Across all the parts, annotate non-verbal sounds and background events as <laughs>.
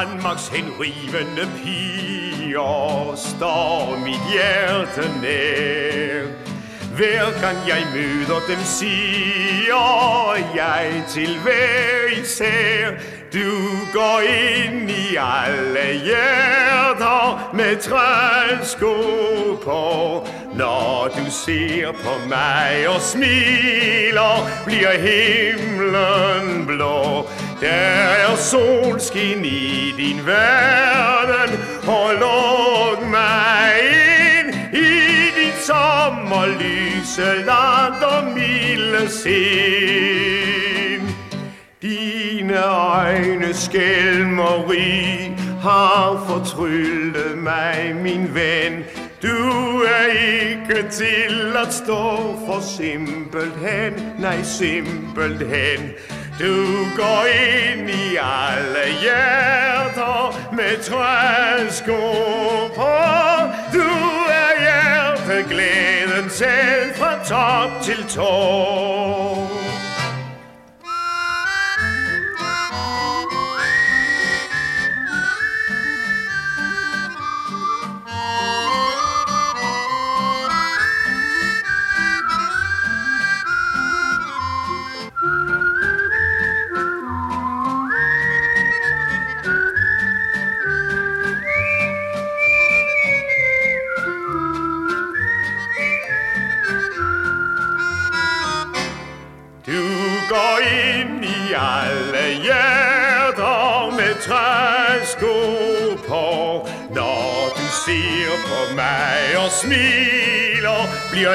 Danmarks henrivende piger står mit hjerte nær. Hver gang jeg møder dem, siger jeg til hver især, du går ind i alle hjerter med træsko på. Når du ser på mig og smiler, bliver himlen blå. Der er solskin i din verden, og luk mig ind i dit sommerlyse land og milde sind. Dine øjne skælmeri har fortryllet mig, min ven. Du er ikke til at stå for simpelthen, nej simpelthen. Du går ind i alle hjerter med træsko på. Du er hjerteglæden selv fra top til tå.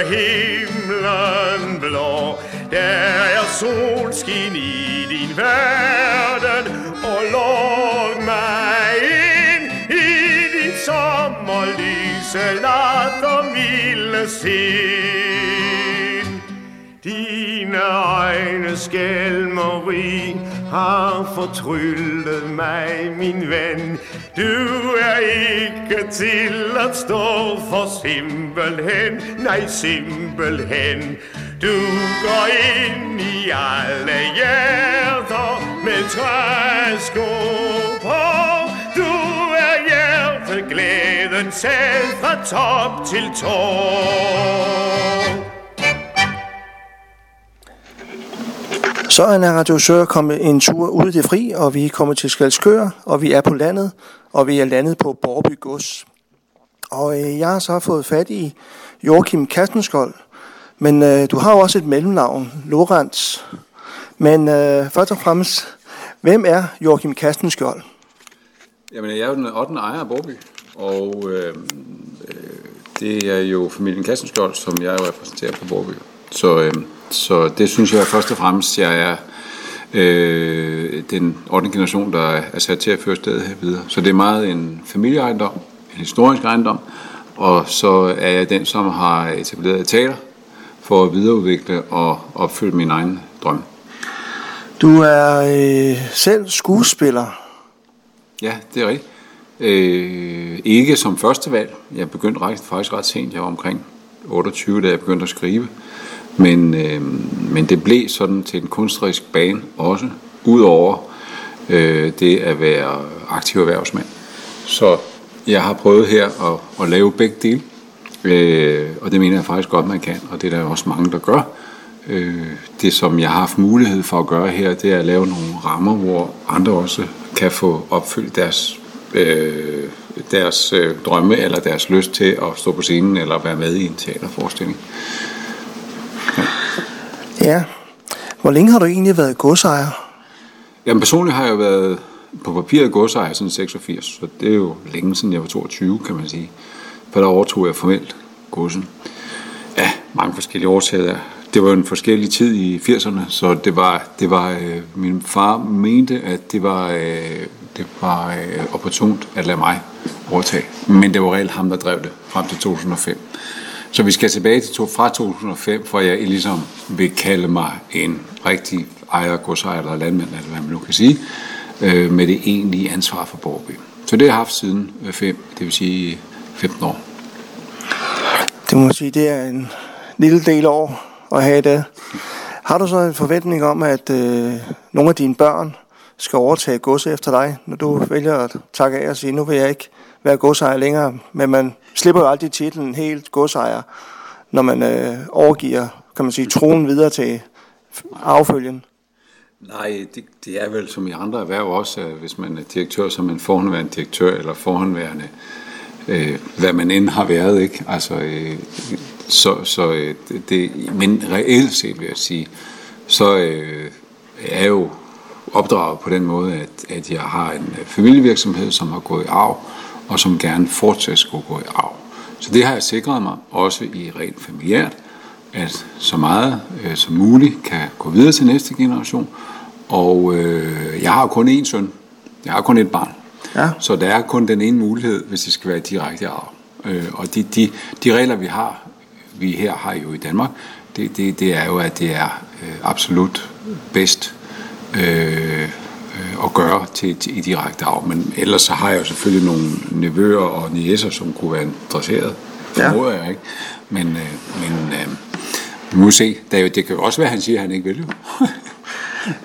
Himlen blå. Der er solskin i din verden, og luk mig ind i dit sommerlyse latter milde sind. Dine øjne skælmeri har fortryllet mig, min ven. Du er ikke til at stå for simpelthen, nej simpelthen. Du går ind i alle hjerter med træsko på. Du er hjerteglæden selv fra top til tå. Så er Radio Sør kommet en tur ud i det fri, og vi er kommet til Skalskør, og vi er på landet, og vi er landet på Borby Gods. Og øh, jeg har så fået fat i Joachim Kastenskold, men øh, du har jo også et mellemnavn, Lorenz. Men øh, først og fremmest, hvem er Joachim Kastenskold? Jamen, jeg er jo den 8. ejer af Borby, og øh, øh, det er jo familien Kastenskold, som jeg repræsenterer på Borby. Så, øh, så det synes jeg først og fremmest, jeg er øh, den 8. generation, der er sat til at føre stedet her videre. Så det er meget en familieejendom, en historisk ejendom, og så er jeg den, som har etableret teater for at videreudvikle og opfylde min egen drøm. Du er øh, selv skuespiller. Ja, det er rigtigt. Øh, ikke som første valg. Jeg begyndte faktisk ret sent. Jeg var omkring 28, da jeg begyndte at skrive. Men, øh, men det blev sådan til en kunstnerisk bane også, udover øh, det at være aktiv erhvervsmand. Så jeg har prøvet her at, at lave begge dele, øh, og det mener jeg faktisk godt, man kan, og det er der også mange, der gør. Øh, det, som jeg har haft mulighed for at gøre her, det er at lave nogle rammer, hvor andre også kan få opfyldt deres, øh, deres øh, drømme eller deres lyst til at stå på scenen eller være med i en teaterforestilling. Ja. Hvor længe har du egentlig været godsejer? Jamen personligt har jeg været på papiret godsejer siden 86, så det er jo længe siden jeg var 22, kan man sige. For der overtog jeg formelt godsen. Ja, mange forskellige årsager. Det var en forskellig tid i 80'erne, så det var, det var øh, min far mente, at det var, øh, det var øh, opportunt at lade mig overtage. Men det var reelt ham, der drev det frem til 2005. Så vi skal tilbage til to, fra 2005, for jeg ligesom vil kalde mig en rigtig ejer, godsejer eller landmand, eller hvad man nu kan sige, øh, med det egentlige ansvar for Borgby. Så det har jeg haft siden øh, 5, det vil sige øh, 15 år. Det må sige, det er en lille del år at have det. Har du så en forventning om, at øh, nogle af dine børn skal overtage gods efter dig, når du vælger at takke af og sige, nu vil jeg ikke være godsejer længere. Men man slipper jo aldrig titlen helt godsejer, når man øh, overgiver, kan man sige, tronen videre til affølgen. Nej, det, det er vel som i andre erhverv også, at hvis man er direktør, så er man forhåndværende direktør, eller forhåndværende, øh, hvad man end har været, ikke? Altså, øh, så, så øh, det, men reelt set vil jeg sige, så øh, er jeg jo opdraget på den måde, at, at jeg har en øh, familievirksomhed, som har gået i arv, og som gerne fortsat skulle gå i arv. Så det har jeg sikret mig, også i rent familiært, at så meget øh, som muligt kan gå videre til næste generation. Og øh, jeg har kun én søn. Jeg har kun et barn. Ja. Så der er kun den ene mulighed, hvis det skal være direkte arv. Øh, og de, de, de regler, vi har, vi her har jo i Danmark, det, det, det er jo, at det er øh, absolut bedst øh, at gøre til, til i direkte arv. Men ellers så har jeg jo selvfølgelig nogle nevøer og niæser, som kunne være interesseret, formoder ja. jeg ikke. Men, øh, men øh, vi må se. Det, jo, det kan jo også være, at han siger, at han ikke vil jo. <laughs>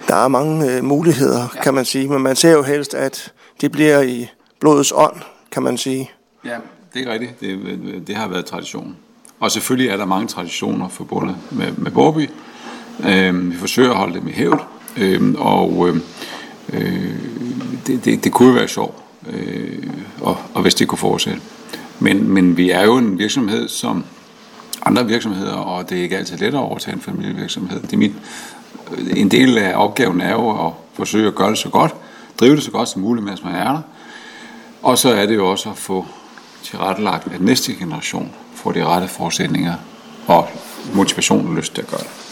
Der er mange øh, muligheder, ja. kan man sige, men man ser jo helst, at det bliver i blodets ånd, kan man sige. Ja, det er rigtigt. Det, det har været tradition. Og selvfølgelig er der mange traditioner forbundet med, med Borby. Øh, vi forsøger at holde dem i hævd, øh, og øh, øh, det, det, det kunne være sjovt, øh, og, og hvis det kunne fortsætte. Men, men vi er jo en virksomhed, som andre virksomheder, og det er ikke altid let at overtage en familievirksomhed. Det er mit, en del af opgaven er jo at forsøge at gøre det så godt, drive det så godt som muligt, mens man er der. Og så er det jo også at få tilrettelagt, at næste generation får de rette forudsætninger og motivation og lyst til at gøre det.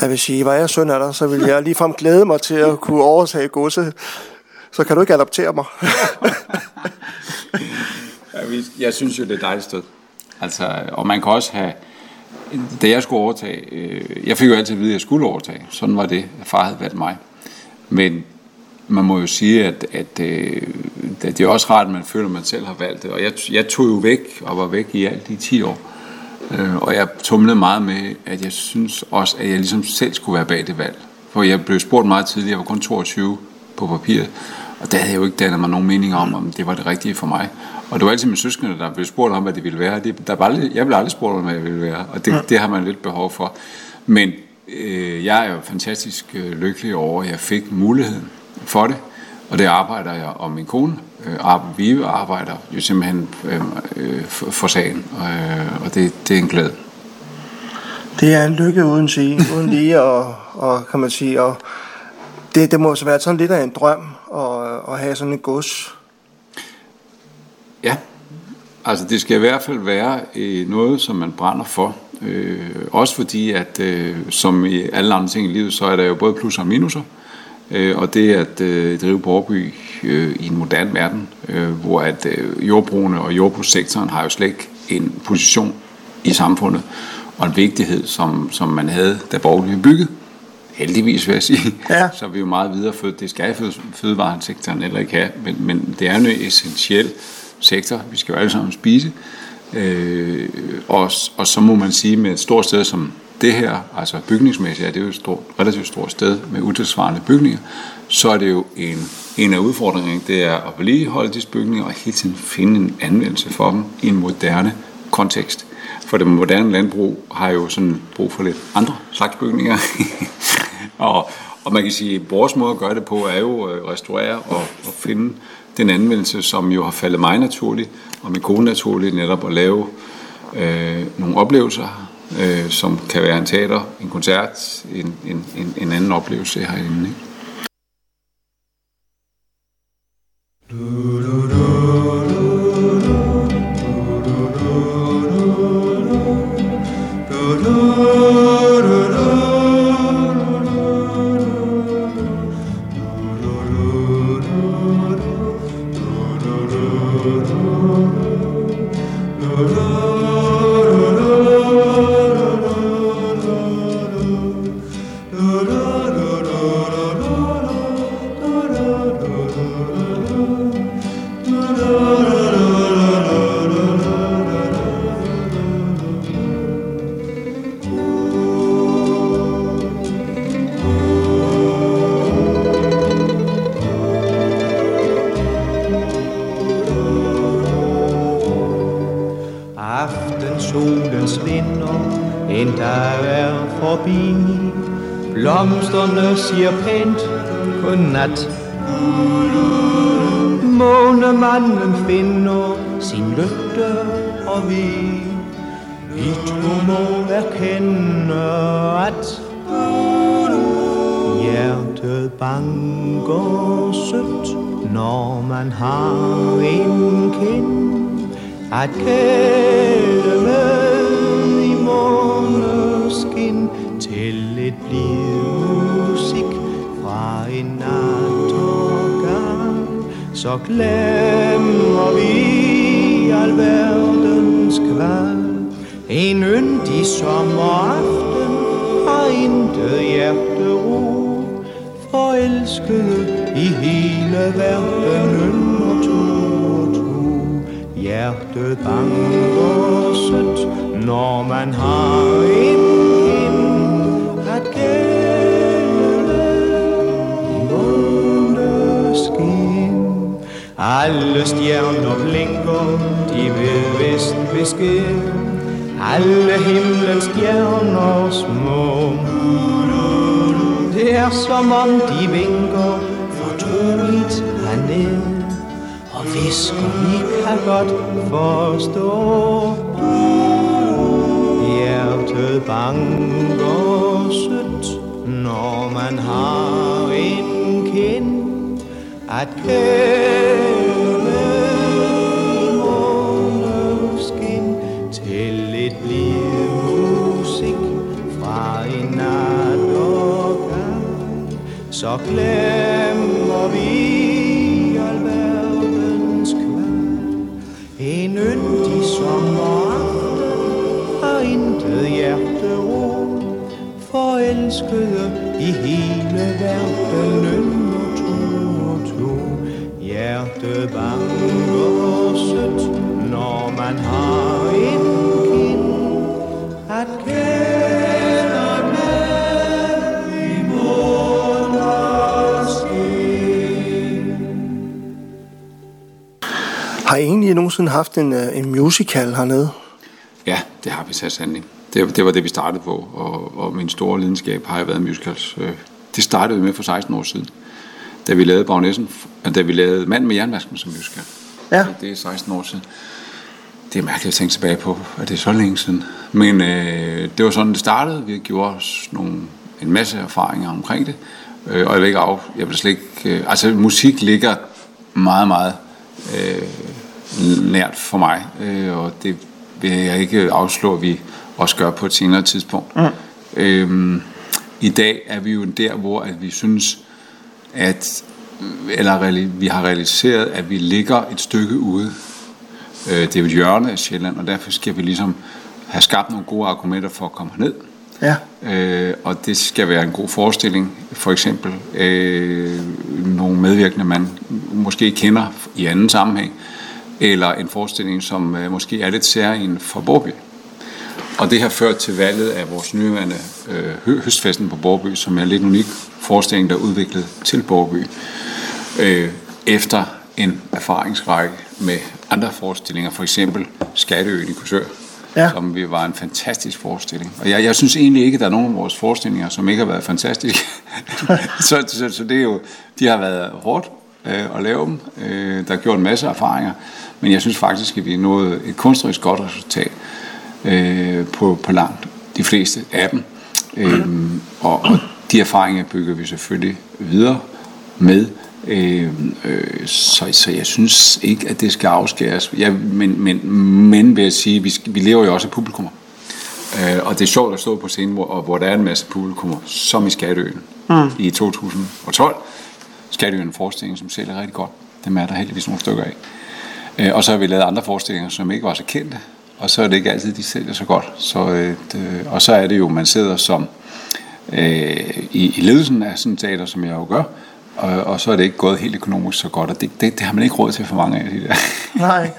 Jeg vil sige, var jeg søn af dig, så vil jeg ligefrem glæde mig til at kunne overtage godset. Så kan du ikke adoptere mig. <laughs> jeg synes jo, det er dejligt sted. Altså, og man kan også have, da jeg skulle overtage, øh, jeg fik jo altid at vide, at jeg skulle overtage. Sådan var det, far havde valgt mig. Men man må jo sige, at, at, øh, at det er også rart, at man føler, at man selv har valgt det. Og jeg, jeg tog jo væk, og var væk i alt de 10 år. Øh, og jeg tumlede meget med, at jeg synes også, at jeg ligesom selv skulle være bag det valg. For jeg blev spurgt meget tidligere, jeg var kun 22 på papiret. Og der havde jeg jo ikke dannet mig nogen mening om, om det var det rigtige for mig. Og det var altid min søskende, der blev spurgt om, hvad det ville være. Det, der var aldrig, jeg blev aldrig spurgt om, hvad det ville være. Og det, det har man lidt behov for. Men øh, jeg er jo fantastisk øh, lykkelig over, at jeg fik muligheden for det. Og det arbejder jeg, og min kone, øh, vi arbejder jo simpelthen øh, øh, for sagen. Øh, og det, det er en glæde. Det er en lykke uden, sige, uden lige, og, og kan man sige, og det, det må også være sådan lidt af en drøm at, at have sådan et gods. Ja, altså det skal i hvert fald være øh, noget, som man brænder for. Øh, også fordi, at øh, som i alle andre ting i livet, så er der jo både plus og minuser. Øh, og det at øh, drive Borby øh, i en moderne verden, øh, hvor at øh, jordbrugene og jordbrugssektoren har jo slet ikke en position i samfundet, og en vigtighed, som, som man havde, da Borby blev bygget heldigvis vil jeg sige, ja. <laughs> så er vi jo meget videre for Det skal fødevaresektoren eller ikke have, men, men det er en essentiel sektor. Vi skal jo alle sammen spise. Øh, og, og så må man sige, med et stort sted som det her, altså bygningsmæssigt er det jo et stort, relativt stort sted med utilsvarende bygninger, så er det jo en, en af udfordringerne, det er at vedligeholde disse bygninger og hele tiden finde en anvendelse for dem i en moderne kontekst. For det moderne landbrug har jo sådan brug for lidt andre slags bygninger. <laughs> og, og man kan sige, at vores måde at gøre det på er jo øh, at restaurere og, og finde den anvendelse, som jo har faldet mig naturligt, og min kone naturligt, netop at lave øh, nogle oplevelser, øh, som kan være en teater, en koncert, en, en, en, en anden oplevelse herinde. Ikke? Erkende, at hjertet banker sødt, når man har en kind at kæle med i måneskin til et bliver musik fra en nat og gang, Så glemmer vi alverdens kval. En yndig sommeraften har intet hjerte ro forelskede i hele verden og to og to. Hjertet banker sødt, når man har en kind at gælde i måneskin. Alle stjerner blinker, de vil vist besked. Alle himlens stjerner små det er som om de vinker fortroligt herned Og visker, vi kan godt forstå Hjertet banker sødt Når man har en kind At kende. Så glemmer haft en, øh, en musical hernede? Ja, det har vi så sandelig. Det, det var det, vi startede på, og, og min store lidenskab har jo været musicals. Øh, Det startede vi med for 16 år siden, da vi lavede Bagnessen, da vi lavede Mand med jernvasken som musical. Ja. Det er 16 år siden. Det er mærkeligt at tænke tilbage på, at det er så længe siden. Men øh, det var sådan, det startede. Vi gjorde os nogle, en masse erfaringer omkring det. Øh, og jeg vil ikke af, jeg vil slet ikke, øh, altså musik ligger meget, meget øh, nært for mig. Øh, og det vil jeg ikke afslå, at vi også gør på et senere tidspunkt. Mm. Øh, I dag er vi jo der, hvor at vi synes, at eller vi har realiseret, at vi ligger et stykke ude. Øh, det er jo et hjørne af Sjælland, og derfor skal vi ligesom have skabt nogle gode argumenter for at komme ned. Ja. Øh, og det skal være en god forestilling, for eksempel øh, nogle medvirkende, man måske kender i anden sammenhæng, eller en forestilling, som øh, måske er lidt særlig for Borby. Og det har ført til valget af vores nyværende øh, hø- høstfesten på Borby, som er en lidt unik forestilling, der er udviklet til Borby, øh, efter en erfaringsrække med andre forestillinger, for eksempel Skatteøen i Korsør, Ja. som vi var en fantastisk forestilling. Og jeg, jeg synes egentlig ikke, at der er nogen af vores forestillinger, som ikke har været fantastiske. <laughs> så, så, så det er jo, de har været hårdt øh, at lave dem. Øh, der er gjort en masse erfaringer, men jeg synes faktisk, at vi er nået et kunstnerisk godt resultat øh, på, på langt de fleste af dem. Øh, og, og de erfaringer bygger vi selvfølgelig videre med. Øh, øh, så, så jeg synes ikke, at det skal afskæres. Ja, men, men, men vil jeg sige, vi, vi lever jo også af publikummer. Øh, og det er sjovt at stå på scenen, hvor, og hvor der er en masse publikummer, som i Skatteøen mm. i 2012. Skatteøen en forestilling, som sælger rigtig godt. Dem er der heldigvis nogle stykker af. Øh, og så har vi lavet andre forestillinger, som ikke var så kendte, og så er det ikke altid, de sælger så godt. Så, øh, det, og så er det jo, man sidder som øh, i, i ledelsen af sådan et teater, som jeg jo gør, og, og så er det ikke gået helt økonomisk så godt, og det, det, det har man ikke råd til for mange af de der. <laughs> Nej.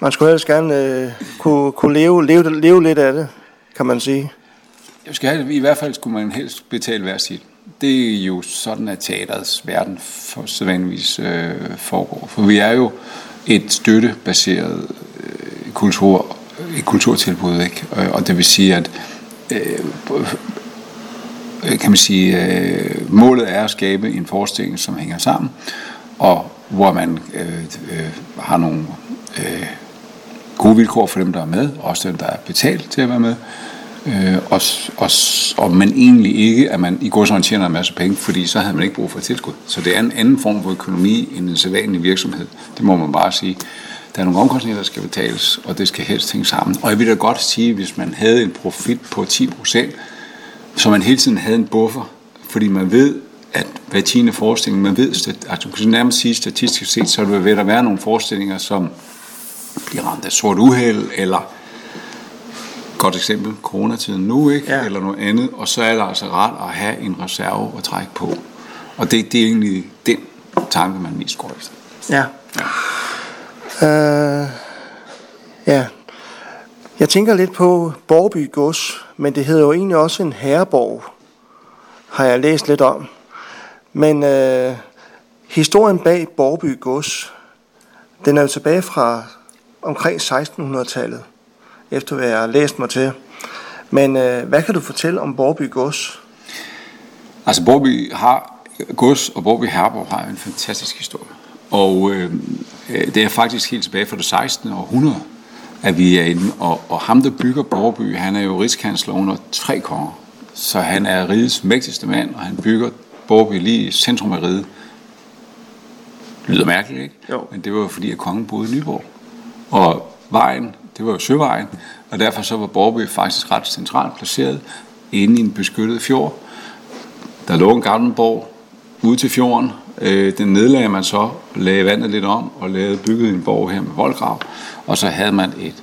Man skulle helst gerne øh, kunne, kunne leve, leve, leve lidt af det, kan man sige. Jeg skal have, I hvert fald skulle man helst betale hver sit. Det er jo sådan, at teaterets verden for, sædvanligvis øh, foregår. For vi er jo et støttebaseret øh, kultur et kulturtilbud, ikke? Og det vil sige, at øh, øh, kan man sige, øh, målet er at skabe en forestilling, som hænger sammen, og hvor man øh, øh, har nogle øh, gode vilkår for dem, der er med, også dem, der er betalt til at være med, øh, og, og, og man egentlig ikke, at man i går tjener en masse penge, fordi så havde man ikke brug for tilskud. Så det er en anden form for økonomi end en sædvanlig virksomhed. Det må man bare sige. Der er nogle omkostninger, der skal betales, og det skal helst hænge sammen. Og jeg vil da godt sige, hvis man havde en profit på 10%, så man hele tiden havde en buffer, fordi man ved, at hver tiende forestilling, man ved, at du altså, kan nærmest sige statistisk set, så vil der være nogle forestillinger, som bliver ramt af sort uheld, eller godt eksempel, coronatiden nu, ikke? Ja. eller noget andet, og så er det altså rart at have en reserve at trække på. Og det, det er egentlig den tanke, man mest går efter. Ja. ja. Uh, ja. Jeg tænker lidt på Borby Gods, men det hedder jo egentlig også en herreborg, har jeg læst lidt om. Men uh, historien bag Borby Gods, den er jo tilbage fra omkring 1600-tallet efter hvad jeg har læst mig til. Men øh, hvad kan du fortælle om Borby Gods? Altså Borby har, Gods og Borby Herborg har en fantastisk historie. Og øh, øh det er faktisk helt tilbage fra det 16. århundrede, at vi er inde. Og, og ham, der bygger Borby, han er jo rigskansler under tre konger. Så han er rigets mægtigste mand, og han bygger Borby lige i centrum af riget. Lyder mærkeligt, ikke? Jo. Men det var fordi, at kongen boede i Nyborg. Og vejen det var jo Søvejen, og derfor så var Borby faktisk ret centralt placeret inde i en beskyttet fjord. Der lå en gammel borg ude til fjorden. Øh, den nedlagde man så, lagde vandet lidt om og lavede bygget en borg her med voldgrav. Og så havde man et,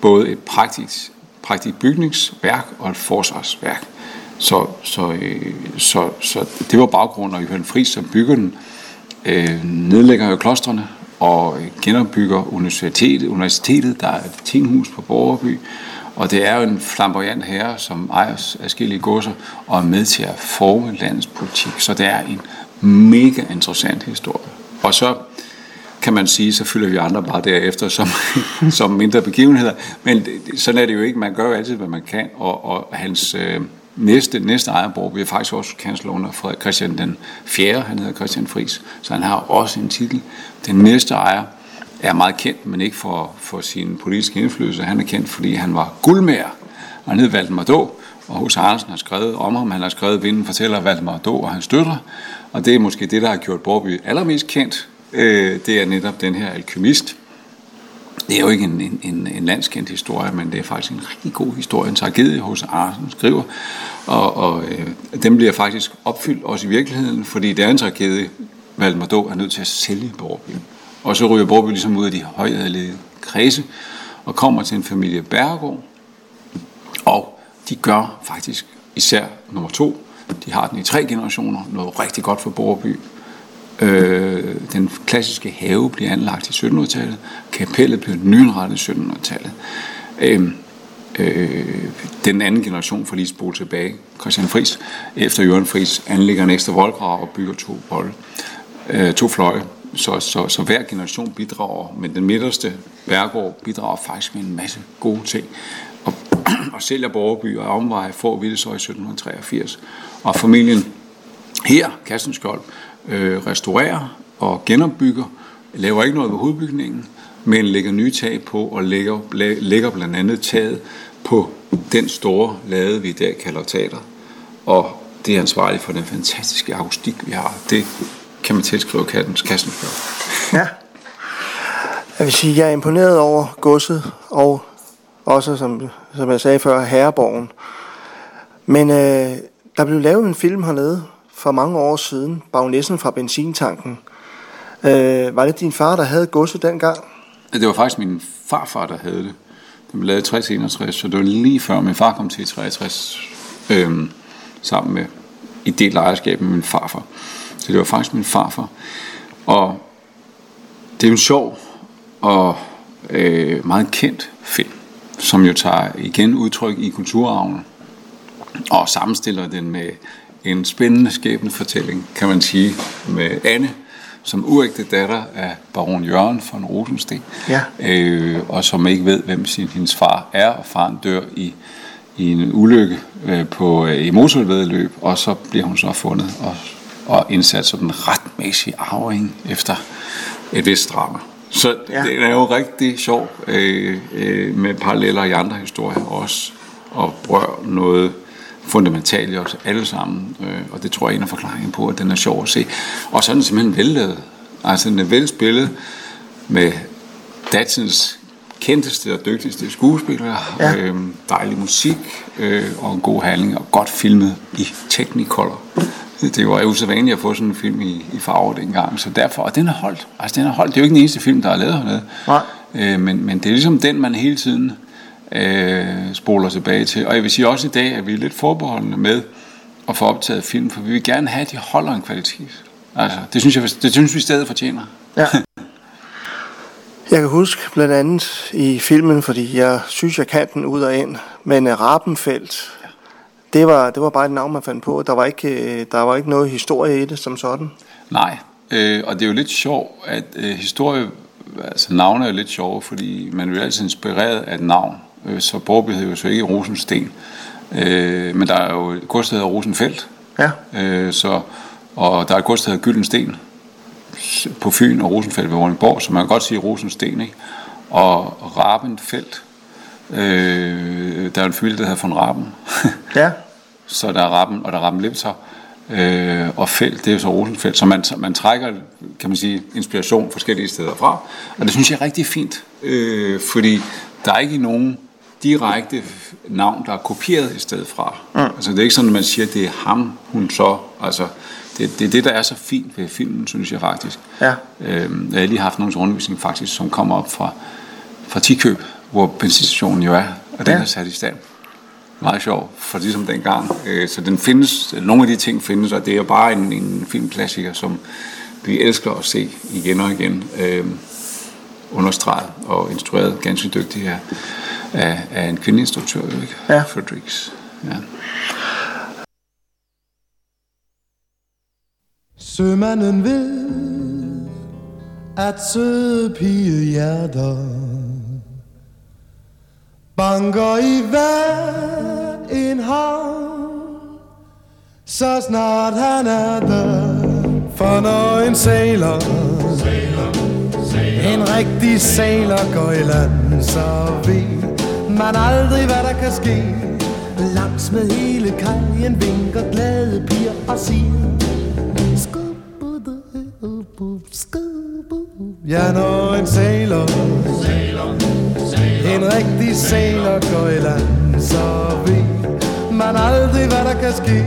både et praktisk, praktisk bygningsværk og et forsvarsværk. Så, så, øh, så, så det var baggrunden, og Johan Friis, som bygger den, øh, nedlægger jo klostrene og genopbygger universitetet, universitetet der er et tinghus på Borgerby, og det er jo en flamboyant herre, som ejer forskellige godser og er med til at forme landets politik. Så det er en mega interessant historie. Og så kan man sige, så fylder vi andre bare derefter som, <laughs> som mindre begivenheder. Men sådan er det jo ikke. Man gør jo altid, hvad man kan. Og, og hans øh, næste, næste ejerborg bliver faktisk også kansler under Frederik Christian den 4. Han hedder Christian Fris, Så han har også en titel. Den næste ejer er meget kendt, men ikke for, for sin politiske indflydelse. Han er kendt, fordi han var guldmær. Og han hed Valdemar Då, og hos Andersen har skrevet om ham. Han har skrevet Vinden fortæller Valdemar Då og hans støtter. Og det er måske det, der har gjort Borby allermest kendt. Øh, det er netop den her alkymist, det er jo ikke en, en, en, en landskendt historie, men det er faktisk en rigtig god historie, en tragedie hos Arsen skriver, og, og øh, den bliver faktisk opfyldt også i virkeligheden, fordi det er en tragedie, Valdemar Då er nødt til at sælge Borby. Og så ryger Borby ligesom ud af de højadelige kredse, og kommer til en familie Bergård, og de gør faktisk især nummer to, de har den i tre generationer, noget rigtig godt for Borby, Øh, den klassiske have bliver anlagt i 1700-tallet. Kapellet bliver nyindrettet i 1700-tallet. Øh, øh, den anden generation får lige spole tilbage. Christian Fris, efter Jørgen Fris, anlægger en ekstra voldgrav og bygger to, bold, øh, to fløje. Så, så, så hver generation bidrager, men den midterste værgård bidrager faktisk med en masse gode ting. Og, og sælger Borgerby og omveje får vi det så i 1783. Og familien her, Kastenskjold, øh, restaurerer og genopbygger, laver ikke noget ved hovedbygningen, men lægger nye tag på og lægger, lægger blandt andet taget på den store lade, vi i dag kalder teater. Og det er ansvarligt for den fantastiske akustik, vi har. Det kan man tilskrive kattens kassen for. Ja. Jeg vil sige, jeg er imponeret over godset, og også, som, som jeg sagde før, herreborgen. Men øh, der blev lavet en film hernede, for mange år siden, Bagnessen fra benzintanken. Øh, var det din far, der havde godset dengang? Det var faktisk min farfar, der havde det. Den blev lavet i 61, så det var lige før min far kom til i 63, øh, sammen med i delt ejerskab med min farfar. Så det var faktisk min farfar. Og det er en sjov og øh, meget kendt film, som jo tager igen udtryk i kulturarven og sammenstiller den med en spændende skæbnefortælling, kan man sige, med Anne, som uægte datter af baron Jørgen von Rosensten, Ja. øh, og som ikke ved, hvem sin, hendes far er, og faren dør i, i en ulykke øh, på øh, i motorvedløb, og så bliver hun så fundet og, og indsat som den retmæssige arving efter et vist drama. Så Ja. det er jo rigtig sjov øh, øh, med paralleller i andre historier også, og rør noget fundamentalt i os alle sammen, øh, og det tror jeg er en af forklaringen på, at den er sjov at se. Og så er den simpelthen vellavet. Altså den er velspillet med datidens kendteste og dygtigste skuespillere, Ja. øh, dejlig musik øh, og en god handling, og godt filmet i Technicolor. Det var jo usædvanligt at få sådan en film i, i farver dengang, så derfor, og den har holdt. Altså den har holdt. Det er jo ikke den eneste film, der er lavet hernede. Nej. Øh, men, men det er ligesom den, man hele tiden øh, spoler tilbage til. Og jeg vil sige også i dag, at vi er lidt forbeholdende med at få optaget film, for vi vil gerne have, at de holder en kvalitet. Altså, det synes, jeg, det synes vi stadig fortjener. Ja. Jeg kan huske blandt andet i filmen, fordi jeg synes, jeg kan den ud og ind, men uh, Rabenfeldt, det var, det var bare et navn, man fandt på. Der var ikke, øh, der var ikke noget historie i det som sådan. Nej, øh, og det er jo lidt sjovt, at øh, historie, altså navne er jo lidt sjove, fordi man bliver altid inspireret af et navn. Øh, så Borby hedder jo så ikke Rosensten, øh, men der er jo et gods, der hedder Rosenfeldt, Ja, øh, så, og der er et gods, der hedder Gyldensten på Fyn og Rosenfeldt ved Vordingborg, så man kan godt sige Rosensten, ikke? Og Rabenfeldt, øh, der er en fylde, der hedder von Raben, <laughs> ja, så der er Rappen, og der er Rappen Lipser, øh, og Felt, det er jo så Rosenfeldt, så man, man trækker, kan man sige, inspiration forskellige steder fra, og det synes jeg er rigtig fint, øh, fordi der er ikke nogen direkte navn, der er kopieret i stedet fra. Mm. Altså det er ikke sådan, at man siger, at det er ham, hun så, altså det, det er det, der er så fint ved filmen, synes jeg faktisk. Ja. Øh, jeg har lige haft nogle undervisning faktisk, som kommer op fra, fra Tikøb, hvor benzinstationen jo er, og den Ja. er sat i stand meget sjov, for ligesom dengang. Øh, så den findes, nogle af de ting findes, og det er jo bare en, en filmklassiker, som vi elsker at se igen og igen. Øh, understreget og instrueret ganske dygtigt af, af, af en kvindelig instruktør, jo ikke? Ja. Fredericks. Ja. Sømanden ved, at søde pigehjerter banker i hver en havn, så snart han er der. For når en sailor, en rigtig sailor går i land, så ved man aldrig, hvad der kan ske. Langs med hele kajen vinker glade piger og siger, Ja, når en sailor, en rigtig sailor går i land, så ved man aldrig, hvad der kan ske.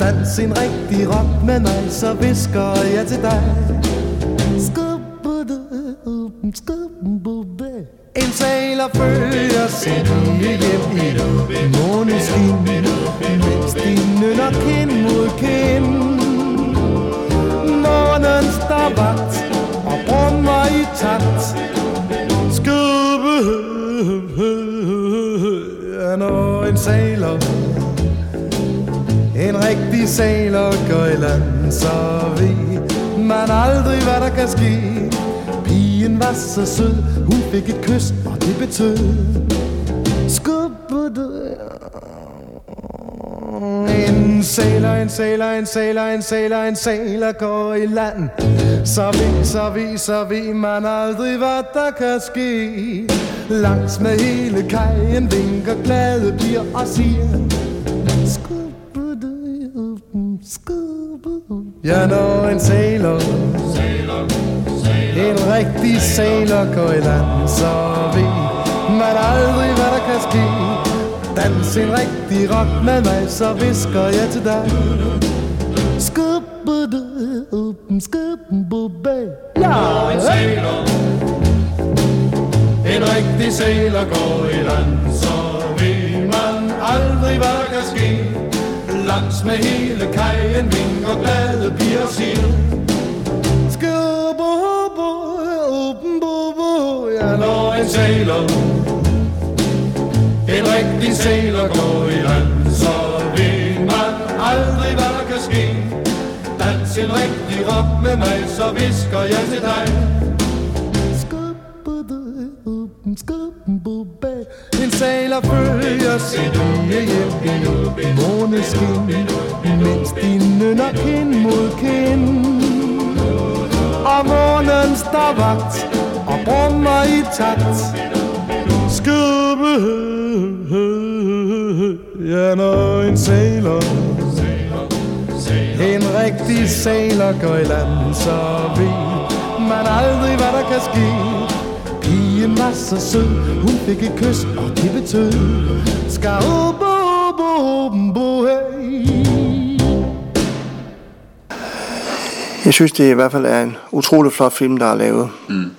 Dans en rigtig rock med mig, så altså visker jeg til dig. En sailor følger sin pige hjem i måneskin, mens de nynner kind mod kind. Månen står vagt og brummer i takt. Skubbe, når en sailor, en rigtig sailor går i land, så ved man aldrig, hvad der kan ske. Pigen var så sød, hun fik et kys, og det betød skubbe, en sailor, en sailor, en sailor, en sailor, en sailor går i land. Så vi, så vi, så vi man aldrig, hvad der kan ske. Langs med hele kajen vinker glade piger og siger skubbe, skubbe. Ja, når en sailor, en rigtig sailor går i land, så ved man aldrig, hvad der kan ske. Dans en rigtig rock med mig, så visker jeg til dig. Skubbe, skubbe, ja, en sailor. En rigtig sailor går i land, så ved man aldrig, hvad der kan ske. Langs med hele kajen vinker glade piger siger. En sailor en rigtig sailor går i land, så ved man aldrig, hvad der kan ske. Dans en rigtig rock med mig, så visker jeg til dig. En saler følger sit unge hjem i måneskin, mens de nynner kind mod kind. Og månen står vagt og brummer i takt. Skubbe, ja, når en sailor en rigtig sailor går i land, så ved man aldrig, hvad der kan ske. Pigen var så sød, hun fik et kys, og det betød, skal bo, bo, bo, hey. Jeg synes, det i hvert fald er en utrolig flot film, der er lavet. Mm.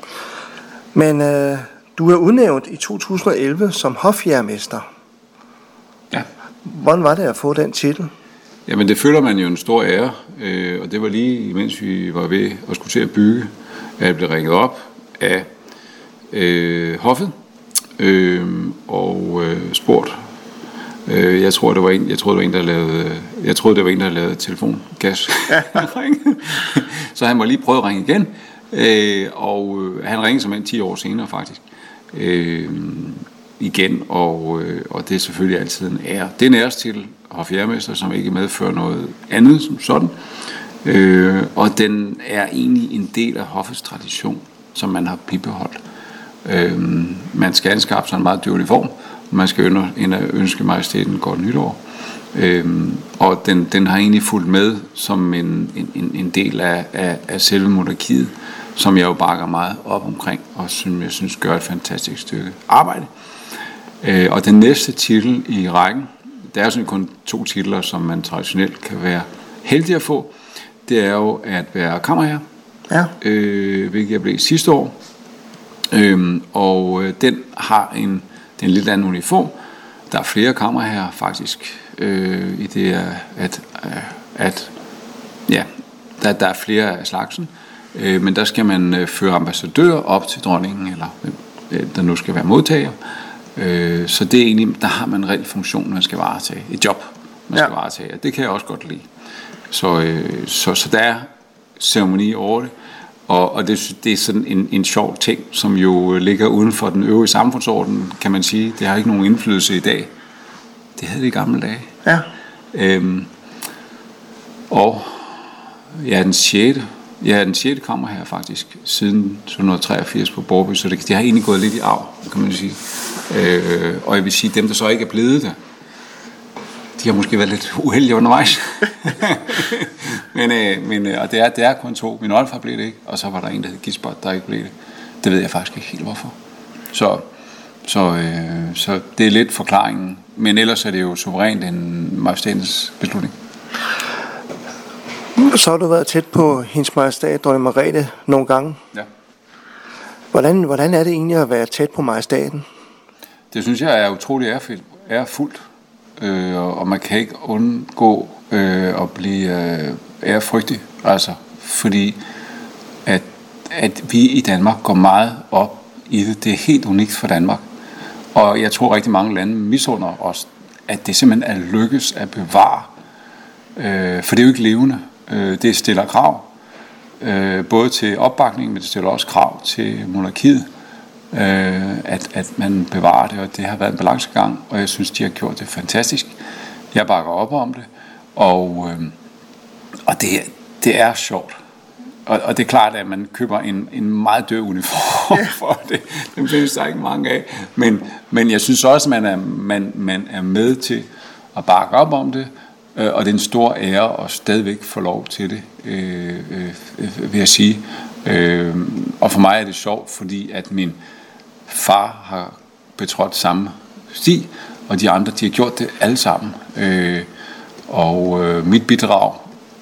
Men øh, du er udnævnt i 2011 som hofjærmester. Ja. Hvordan var det at få den titel? Jamen det føler man jo en stor ære, øh, og det var lige mens vi var ved at skulle til at bygge, at jeg blev ringet op af øh, hoffet øh, og øh, spurgt. Øh, jeg tror det var en, jeg troede det var en der lavede, jeg troede det var en der lavede telefon gas. <laughs> <laughs> så han må lige prøve at ringe igen, øh, og øh, han ringede som en 10 år senere faktisk. Øh, igen, og, øh, og det er selvfølgelig altid en ære. Det er en ærestitel, hofjærmester, som ikke medfører noget andet som sådan. Øh, og den er egentlig en del af hoffets tradition, som man har bibeholdt. Øh, man skal anskaffe sig en meget dyr uniform, og man skal ønske majestæten godt nytår. Øhm, og den, den har egentlig fulgt med som en, en, en del af, af, af selve monarkiet, som jeg jo bakker meget op omkring, og som jeg synes gør et fantastisk stykke arbejde. Øh, og den næste titel i rækken, der er sådan kun to titler, som man traditionelt kan være heldig at få. Det er jo at være kammerherre, Ja. øh, hvilket jeg blev sidste år. Øhm, og øh, den har en, det er en lidt anden uniform. Der er flere kammerherrer faktisk, øh, i det er, at, øh, at ja, der, der er flere af slagsen. Øh, men der skal man øh, føre ambassadør op til dronningen, eller øh, der nu skal være modtager. Øh, så det er egentlig, der har man en reel funktion, man skal varetage. Et job, man Ja. skal varetage. Det kan jeg også godt lide. Så, øh, så, så der er ceremoni over det. Og, og det, det er sådan en, en sjov ting, som jo ligger uden for den øvrige samfundsorden, kan man sige. Det har ikke nogen indflydelse i dag. Det havde det i gamle dage. Ja. Øhm, og er den 6. Ja, den 6. kommer her faktisk, siden 1783 på Borby, så det, det har egentlig gået lidt i arv, kan man sige. Øh, og jeg vil sige, dem der så ikke er blevet der, de har måske været lidt uheldige undervejs. <laughs> men øh, men øh, og det er, det er kun to. Min oldefar blev det ikke, og så var der en, der hed Gisbert, der ikke blev det. Det ved jeg faktisk ikke helt hvorfor. Så, så, øh, så det er lidt forklaringen. Men ellers er det jo suverænt en majestætens beslutning. Så har du været tæt på hendes majestæt, dronning Margrethe, nogle gange. Ja. Hvordan, hvordan er det egentlig at være tæt på majestaten? Det synes jeg er utrolig ærefuldt, ærefuldt. Øh, og man kan ikke undgå øh, at blive øh, ærefrygtig. Altså, fordi at, at vi i Danmark går meget op i det. Det er helt unikt for Danmark. Og jeg tror rigtig mange lande misunder os, at det simpelthen er lykkes at bevare. Øh, for det er jo ikke levende. Øh, det stiller krav. Øh, både til opbakning, men det stiller også krav til monarkiet øh, at, at man bevarer det, og det har været en balancegang, og jeg synes, de har gjort det fantastisk. Jeg bakker op om det, og, øh, og det, det er sjovt. Og, og det er klart, at man køber en, en meget død uniform for det. Dem findes der ikke mange af. Men, men jeg synes også, at man er, man, man er med til at bakke op om det, Øh, og det er en stor ære at stadigvæk få lov til det, øh, øh, vil jeg sige. Øh, og for mig er det sjovt, fordi at min far har betrådt samme sti, og de andre, de har gjort det alle sammen. Øh, og øh, mit bidrag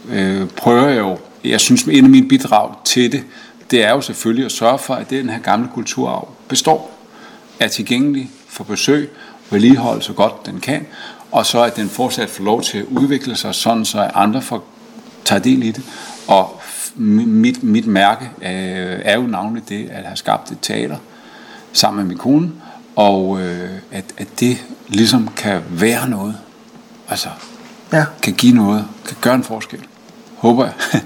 øh, prøver jeg jo, jeg synes, en af mine bidrag til det, det er jo selvfølgelig at sørge for, at den her gamle kulturarv består, er tilgængelig for besøg, vedligeholde så godt den kan, og så at den fortsat får lov til at udvikle sig, sådan så at andre får tager del i det. Og mit, mit mærke øh, er jo navnligt det, at have skabt et teater sammen med min kone, og øh, at, at det ligesom kan være noget. Altså, Ja. kan give noget, kan gøre en forskel. Håber jeg. <laughs>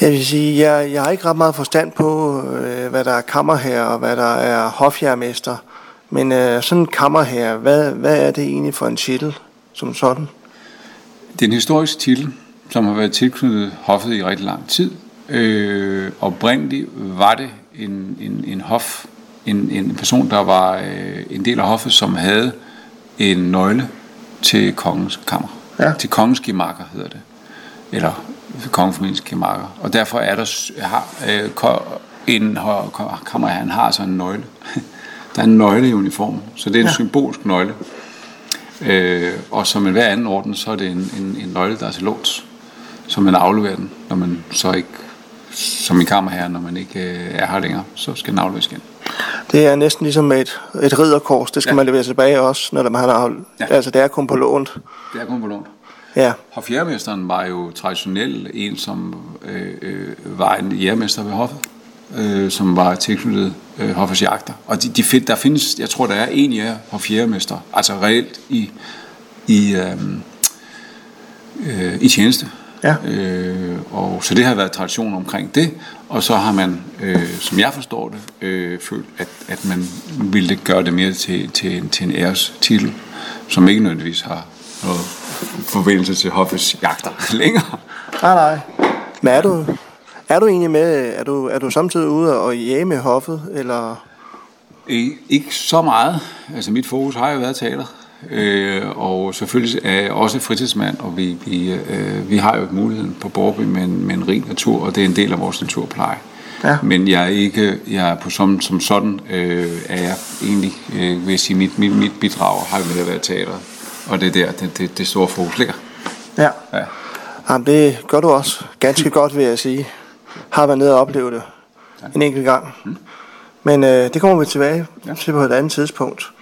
Jeg vil sige, jeg, jeg har ikke ret meget forstand på, øh, hvad der er kammerherre og hvad der er hofjærmester. Men øh, sådan en kammerherre, hvad, hvad er det egentlig for en titel som sådan? Det er en historisk titel, som har været tilknyttet hoffet i rigtig lang tid. Øh, oprindeligt var det en, en, en hof, en, en person, der var øh, en del af hoffet, som havde en nøgle til kongens kammer. Ja. Til kongens gemakker hedder det. Eller kongefamiliens gemakker. Og derfor er der har, øh, en kammer, han har altså en nøgle. <laughs> der er en nøgle i uniformen, så det er en ja. symbolsk nøgle. Øh, og som en hver anden orden, så er det en, en, en nøgle, der er til låns. Så man afleverer den, når man så ikke, som i kammerherre, når man ikke øh, er her længere, så skal den afleveres igen. Det er næsten ligesom et, et ridderkors. Det skal ja. Man levere tilbage også, når man har... Ja. Altså, det er kun på lånt. Det er kun på lån. Ja, Hofjærmesteren var jo traditionelt en, som øh, øh, var en jærmester ved hoffet, øh, som var tilknyttet øh, hoffets jagter. Og de, de find, der findes, jeg tror, der er en jær hofjærmester, altså reelt i, i, øh, øh, i tjeneste. Ja. Øh, og så det har været tradition omkring det, og så har man, øh, som jeg forstår det, øh, følt, at, at man ville gøre det mere til, til, en- til en ærestitel, som ikke nødvendigvis har noget forbindelse til hoffets jagter <laughs> længere. nej, nej. Men er du, er du egentlig med... Er du, er du samtidig ude og jage med hoffet, eller... Ik- Ikke så meget. Altså mit fokus har jo været teater. Øh, og selvfølgelig er jeg også fritidsmand, og vi, vi, øh, vi har jo muligheden på Borby med en, med en rig natur, og det er en del af vores naturpleje. Ja. Men jeg er ikke, jeg er på som, som sådan, øh, er jeg egentlig, øh, vil jeg sige, mit, mit, mit bidrag har jo med at være teater. Og det er der, det, det, det store fokus ligger. Ja. Ja. Jamen, det gør du også ganske godt, vil jeg sige. Har været nede og oplevet det en enkelt gang. Men øh, det kommer vi tilbage Ja. til på et andet tidspunkt.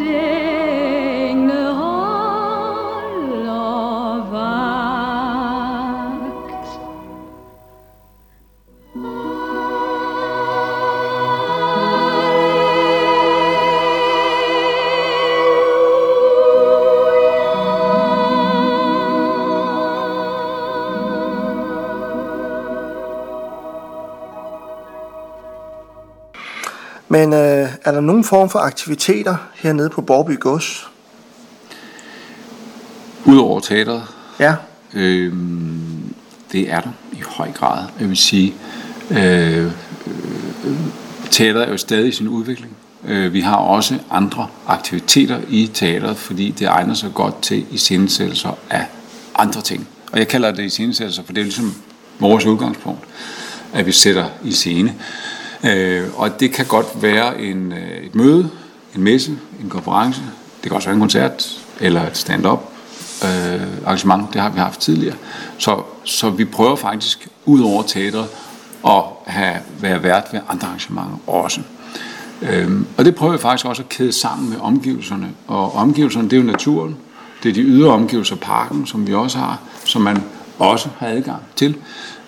At er der nogen form for aktiviteter hernede på Borby Gods? Udover teateret, Ja. øh, det er der i høj grad. Jeg vil sige, øh, øh, teateret er jo stadig i sin udvikling. Øh, vi har også andre aktiviteter i teateret, fordi det egner sig godt til iscenesættelser af andre ting. Og jeg kalder det iscenesættelser, for det er ligesom vores udgangspunkt, at vi sætter i scene. Øh, Øh, og det kan godt være en, øh, et møde, en messe, en konference, det kan også være en koncert, eller et stand-up øh, arrangement, det har vi haft tidligere. Så, så vi prøver faktisk, ud over teatret, at have, være vært ved andre arrangementer også. Øhm, og det prøver vi faktisk også at kæde sammen med omgivelserne. Og omgivelserne, det er jo naturen. Det er de ydre omgivelser, parken, som vi også har, som man også har adgang til.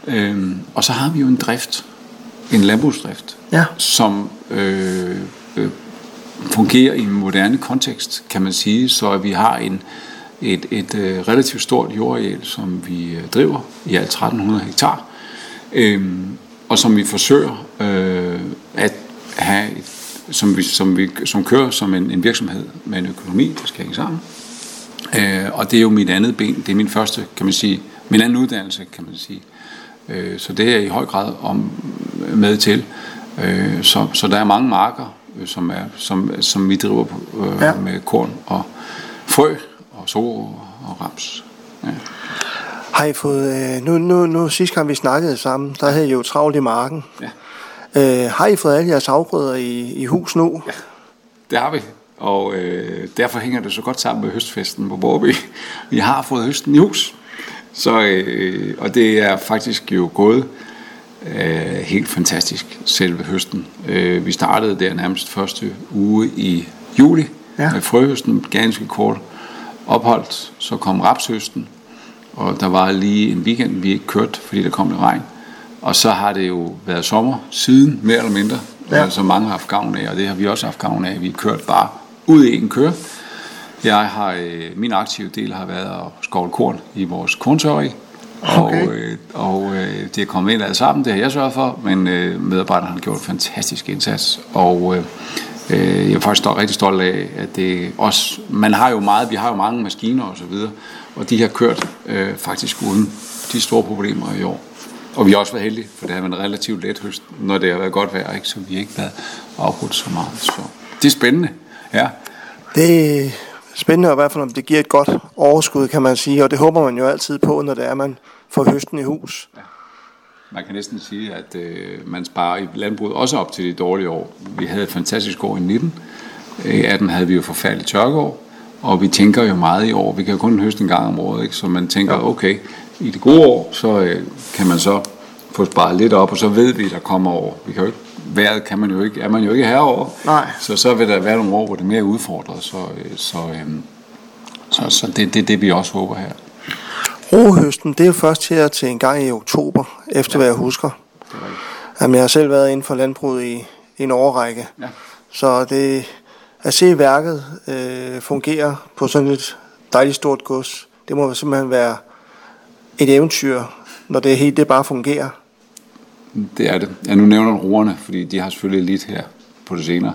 Øhm, og så har vi jo en drift, en landbrugsdrift, Ja. som øh, øh, fungerer i en moderne kontekst, kan man sige, så vi har en, et, et øh, relativt stort jordareal, som vi øh, driver i alt 1300 hektar, øhm, og som vi forsøger øh, at have, et, som, vi, som, vi, som kører som en, en virksomhed med en økonomi, der skal hænge sammen. Øh, og det er jo mit andet ben, det er min første, kan man sige, min anden uddannelse, kan man sige. Øh, så det er i høj grad om, med til. Øh, så, så der er mange marker, øh, som, er, som, som vi driver på, øh, Ja. med korn og frø og så og rams. Ja. Har I fået, øh, nu, nu, nu sidste gang vi snakkede sammen, der havde I jo travlt i marken. Ja. Øh, har I fået alle jeres afgrøder i, i hus nu? Ja. Det har vi, og øh, derfor hænger det så godt sammen med høstfesten på Borby. Vi har fået høsten i hus, så, øh, og det er faktisk jo gået øh, helt fantastisk, selve høsten. Øh, vi startede der nærmest første uge i juli Ja. med frøhøsten, ganske kort opholdt. Så kom rapshøsten, og der var lige en weekend, vi ikke kørte, fordi der kom lidt regn. Og så har det jo været sommer siden, mere eller mindre, Ja. som mange har haft gavn af, og det har vi også haft gavn af. Vi har kørt bare ud i en køre. Jeg har, øh, min aktive del har været at skovle korn i vores korntørri, og, Okay. øh, og øh, det er kommet ind alle sammen, det har jeg sørget for, men øh, medarbejderne har gjort en fantastisk indsats, og øh, øh, jeg er faktisk rigtig stolt af, at det også, man har jo meget, vi har jo mange maskiner og så videre, og de har kørt øh, faktisk uden de store problemer i år. Og vi har også været heldige, for det har været en relativt let høst, når det har været godt vejr, ikke? så vi har ikke været afbrudt så meget. Så det er spændende, ja. Det spændende, og i hvert fald om det giver et godt overskud, kan man sige. Og det håber man jo altid på, når det er, man får høsten i hus. Man kan næsten sige, at øh, man sparer i landbruget også op til de dårlige år. Vi havde et fantastisk år i 19. I 18 havde vi jo forfærdeligt tørkeår. Og vi tænker jo meget i år. Vi kan jo kun høste en gang om året, ikke? så man tænker, okay, i det gode år, så øh, kan man så få sparet lidt op, og så ved vi, at der kommer år. Vi kan jo ikke, vejret kan man jo ikke, er man jo ikke herover. Nej. Så så vil der være nogle år, hvor det er mere udfordret. Så, øh, så, øh, så, så det er det, det, vi også håber her. Rohøsten, det er jo først her til en gang i oktober, efter hvad jeg husker. Det er. Jamen, jeg har selv været inden for landbruget i, i en årrække. Ja. Så det, at se værket øh, fungere på sådan et dejligt stort gods, det må simpelthen være et eventyr, når det helt det bare fungerer. Det er det. Ja, nu nævner du roerne, fordi de har selvfølgelig lidt her på det senere.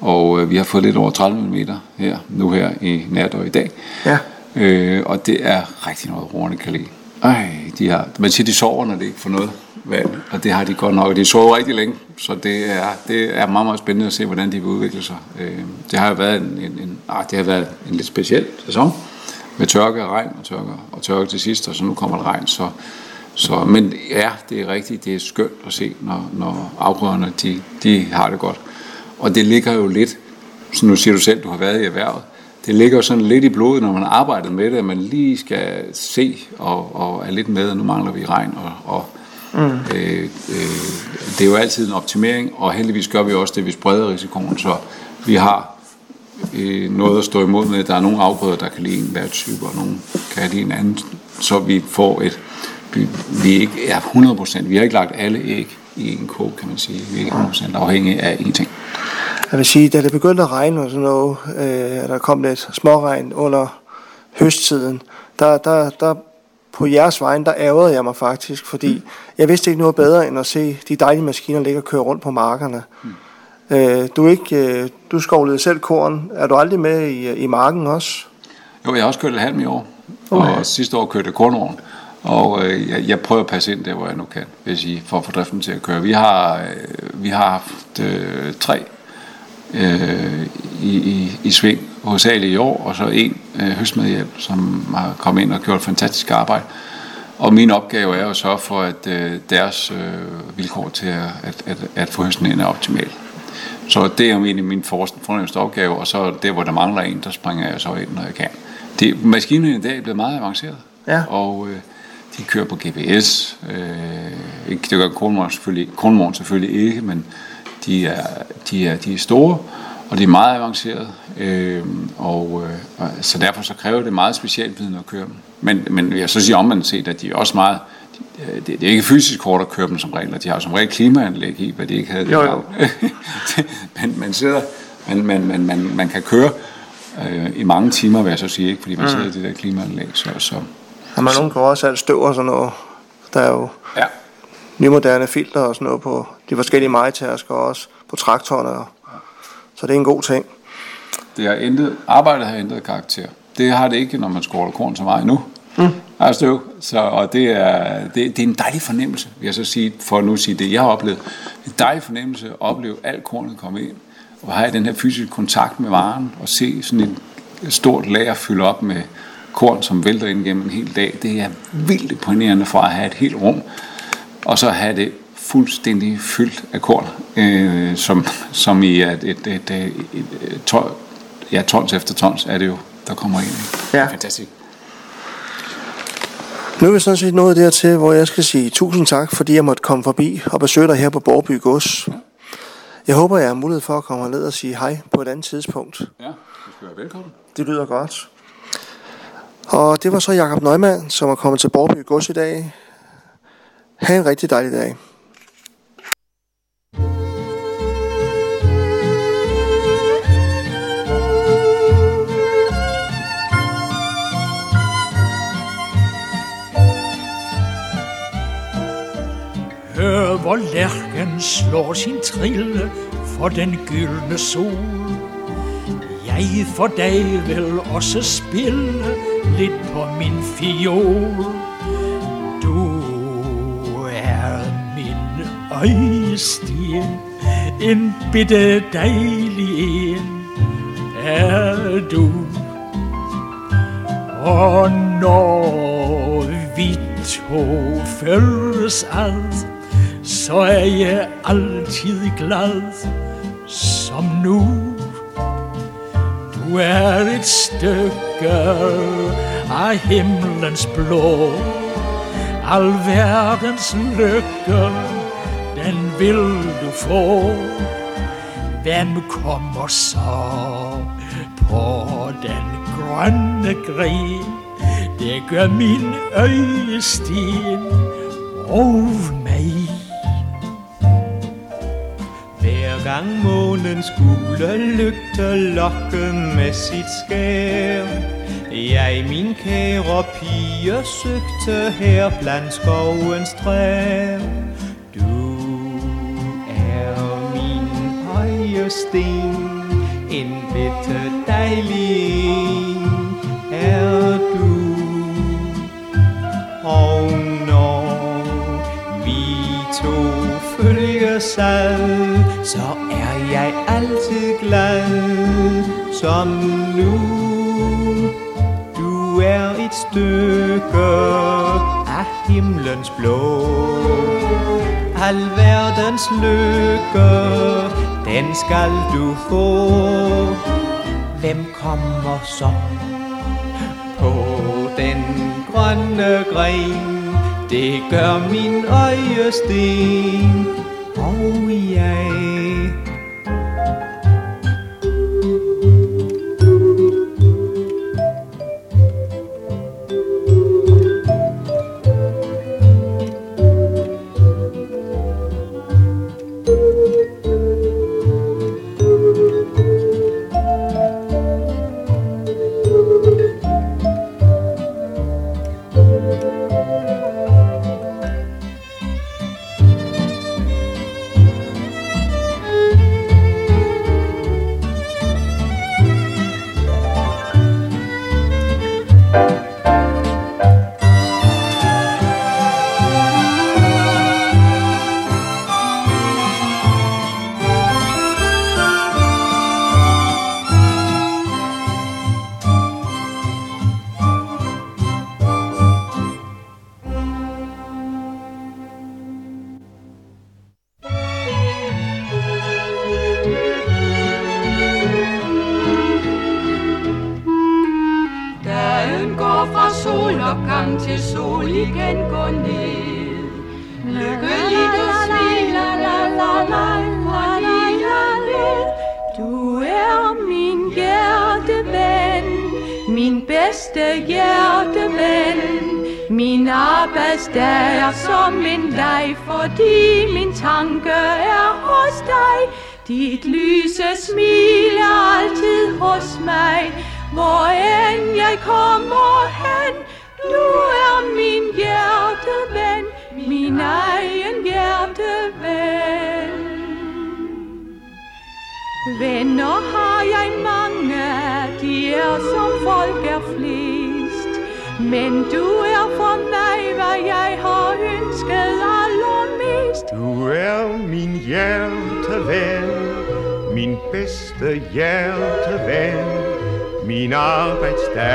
Og øh, vi har fået lidt over 30 mm her, nu her i nat og i dag. Ja. Øh, og det er rigtig noget, roerne kan lide. Ej, de har, man siger, de sover, når de ikke får noget vand, og det har de godt nok. De sover rigtig længe, så det er, det er meget, meget spændende at se, hvordan de vil udvikle sig. Øh, det har jo været en, en, en, ah, det har været en lidt speciel sæson, med tørke og regn og tørke og tørke til sidst, og så nu kommer der regn, så så, men ja, det er rigtigt, det er skønt at se, når, når afgrøderne, de, de har det godt. Og det ligger jo lidt, så nu siger du selv, du har været i erhvervet, det ligger jo sådan lidt i blodet, når man arbejder med det, at man lige skal se og, og er lidt med, og nu mangler vi regn. Og, og mm. øh, øh, det er jo altid en optimering, og heldigvis gør vi også det, vi spreder risikoen, så vi har øh, noget at stå imod med. Der er nogle afgrøder, der kan lide en hver type, og nogle kan lide en anden, så vi får et, vi, ikke er 100%, vi har ikke lagt alle æg i en kog, kan man sige. Vi er ikke 100% afhængige af en ting. Jeg vil sige, da det begyndte at regne og sådan noget, øh, der kom lidt småregn under høsttiden, der, der, der på jeres vejen, der ærgerede jeg mig faktisk, fordi mm. jeg vidste ikke noget bedre end at se de dejlige maskiner ligge og køre rundt på markerne. Mm. Øh, du, ikke, øh, du skovlede selv korn. Er du aldrig med i, i marken også? Jo, jeg har også kørt et halm i år. Og sidste år kørte jeg kornvogn. Og øh, jeg, jeg prøver at passe ind der, hvor jeg nu kan, vil jeg sige, for at få driften til at køre. Vi har, øh, vi har haft øh, tre øh, i, i, i sving, hovedsageligt i år, og så en øh, høstmedhjælp, som har kommet ind og gjort fantastisk arbejde. Og min opgave er at sørge for, at øh, deres øh, vilkår til at, at, at, at få høsten ind er optimal. Så det er jo egentlig min fornemmeste opgave, og så der, hvor der mangler en, der springer jeg så ind, når jeg kan. Det, maskinen i dag er blevet meget avanceret, Ja. og øh, de kører på GPS. Øh, ikke, det gør Kronmorgen selvfølgelig, Kronmorgen selvfølgelig ikke, men de er, de, er, de er store, og de er meget avancerede. Øh, og, øh, og, så derfor så kræver det meget specielt viden at køre dem. Men, men jeg så sige omvendt set, at de er også meget... de- Det, det er ikke fysisk hårdt at køre dem som regel, og de har som regel klimaanlæg i, hvad de ikke havde. Jo, jo. <laughs> men man sidder, man, man, man, man, man kan køre øh, i mange timer, vil jeg så sige, ikke? fordi man sidder i det der klimaanlæg. Så, så Har man nogen, der også alt støv og sådan noget. Der er jo ja, nymoderne filter og sådan noget på de forskellige majtasker og også på traktorerne. og- Så det er en god ting. det har ændret, arbejdet har ændret karakter. Det har det ikke, når man skåler korn så meget nu. Mm. Der er støv, så, og det er, det, det er en dejlig fornemmelse, vil jeg så sige, for at nu sige det, jeg har oplevet. En dejlig fornemmelse at opleve alt kornet komme ind, og have den her fysiske kontakt med varen, og se sådan et stort lager fylde op med korn, som vælter ind gennem en hel dag. Det er vildt imponerende for at have et helt rum, og så have det fuldstændig fyldt af korn, øh, som, som i et, et, et, et, et, et tons, ja, tons efter tons er det jo, der kommer ind. Ja. Fantastisk. Nu er vi sådan set nået dertil, hvor jeg skal sige tusind tak, fordi jeg måtte komme forbi og besøge dig her på Borby Gods. Jeg håber, jeg har mulighed for at komme herned og sige hej på et andet tidspunkt. Ja, du skal være velkommen. Det lyder godt. Og det var så Jakob Neumann, som er kommet til Borby Gods i dag. Ha' en rigtig dejlig dag. Hør, hvor lærken slår sin trille for den gyldne sol. Jeg for dig vil også spille lidt på min fiol. Du er min øjesten, en bitte dejlig en er du. Og når vi to følges ad, så er jeg altid glad som nu. Du er et stykke af himlens blå, al verdens lykke, den vil du få. Hvem kommer så på den grønne gren? Det gør min øjesten og mig. Hver månens gule lygte lokke med sit skær. Jeg min kære pige søgte her blandt skovens træer. Du er min øjesten, en bitte dejlig en er du. Og når vi to følges ad, altid glad som nu. Du er et stykke af himlens blå. Al verdens lykke, den skal du få. Hvem kommer så på den grønne gren. Det gør min øjesten og jeg.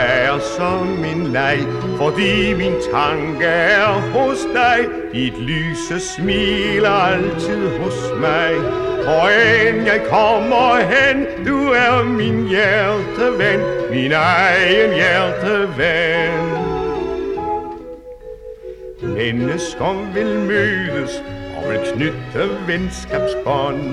Er som en leg, fordi min tanke er hos dig. Dit lyse smil er altid hos mig. Hvor end jeg kommer hen, du er min hjerteven, min egen hjerteven. Mennesker vil mødes og vil knytte venskabsbånd.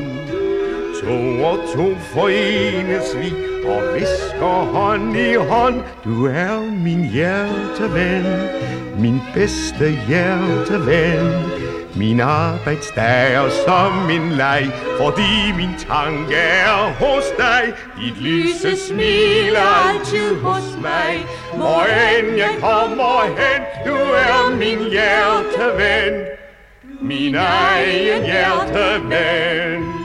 To og to forenes vi og visker hånd i hånd. Du er min hjerteven, min bedste hjerteven. Min arbejdsdag er som en leg, fordi min tanke er hos dig. Dit lyse smil er altid hos mig, hvor end jeg kommer hen. Du er min hjerteven, min egen hjerteven.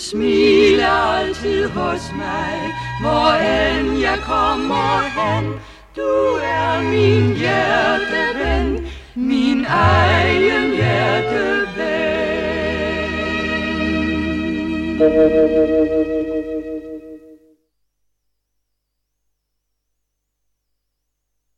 Smil altid hos mig, hvor end jeg kommer hen. Du er min hjerteven, min egen hjerteven.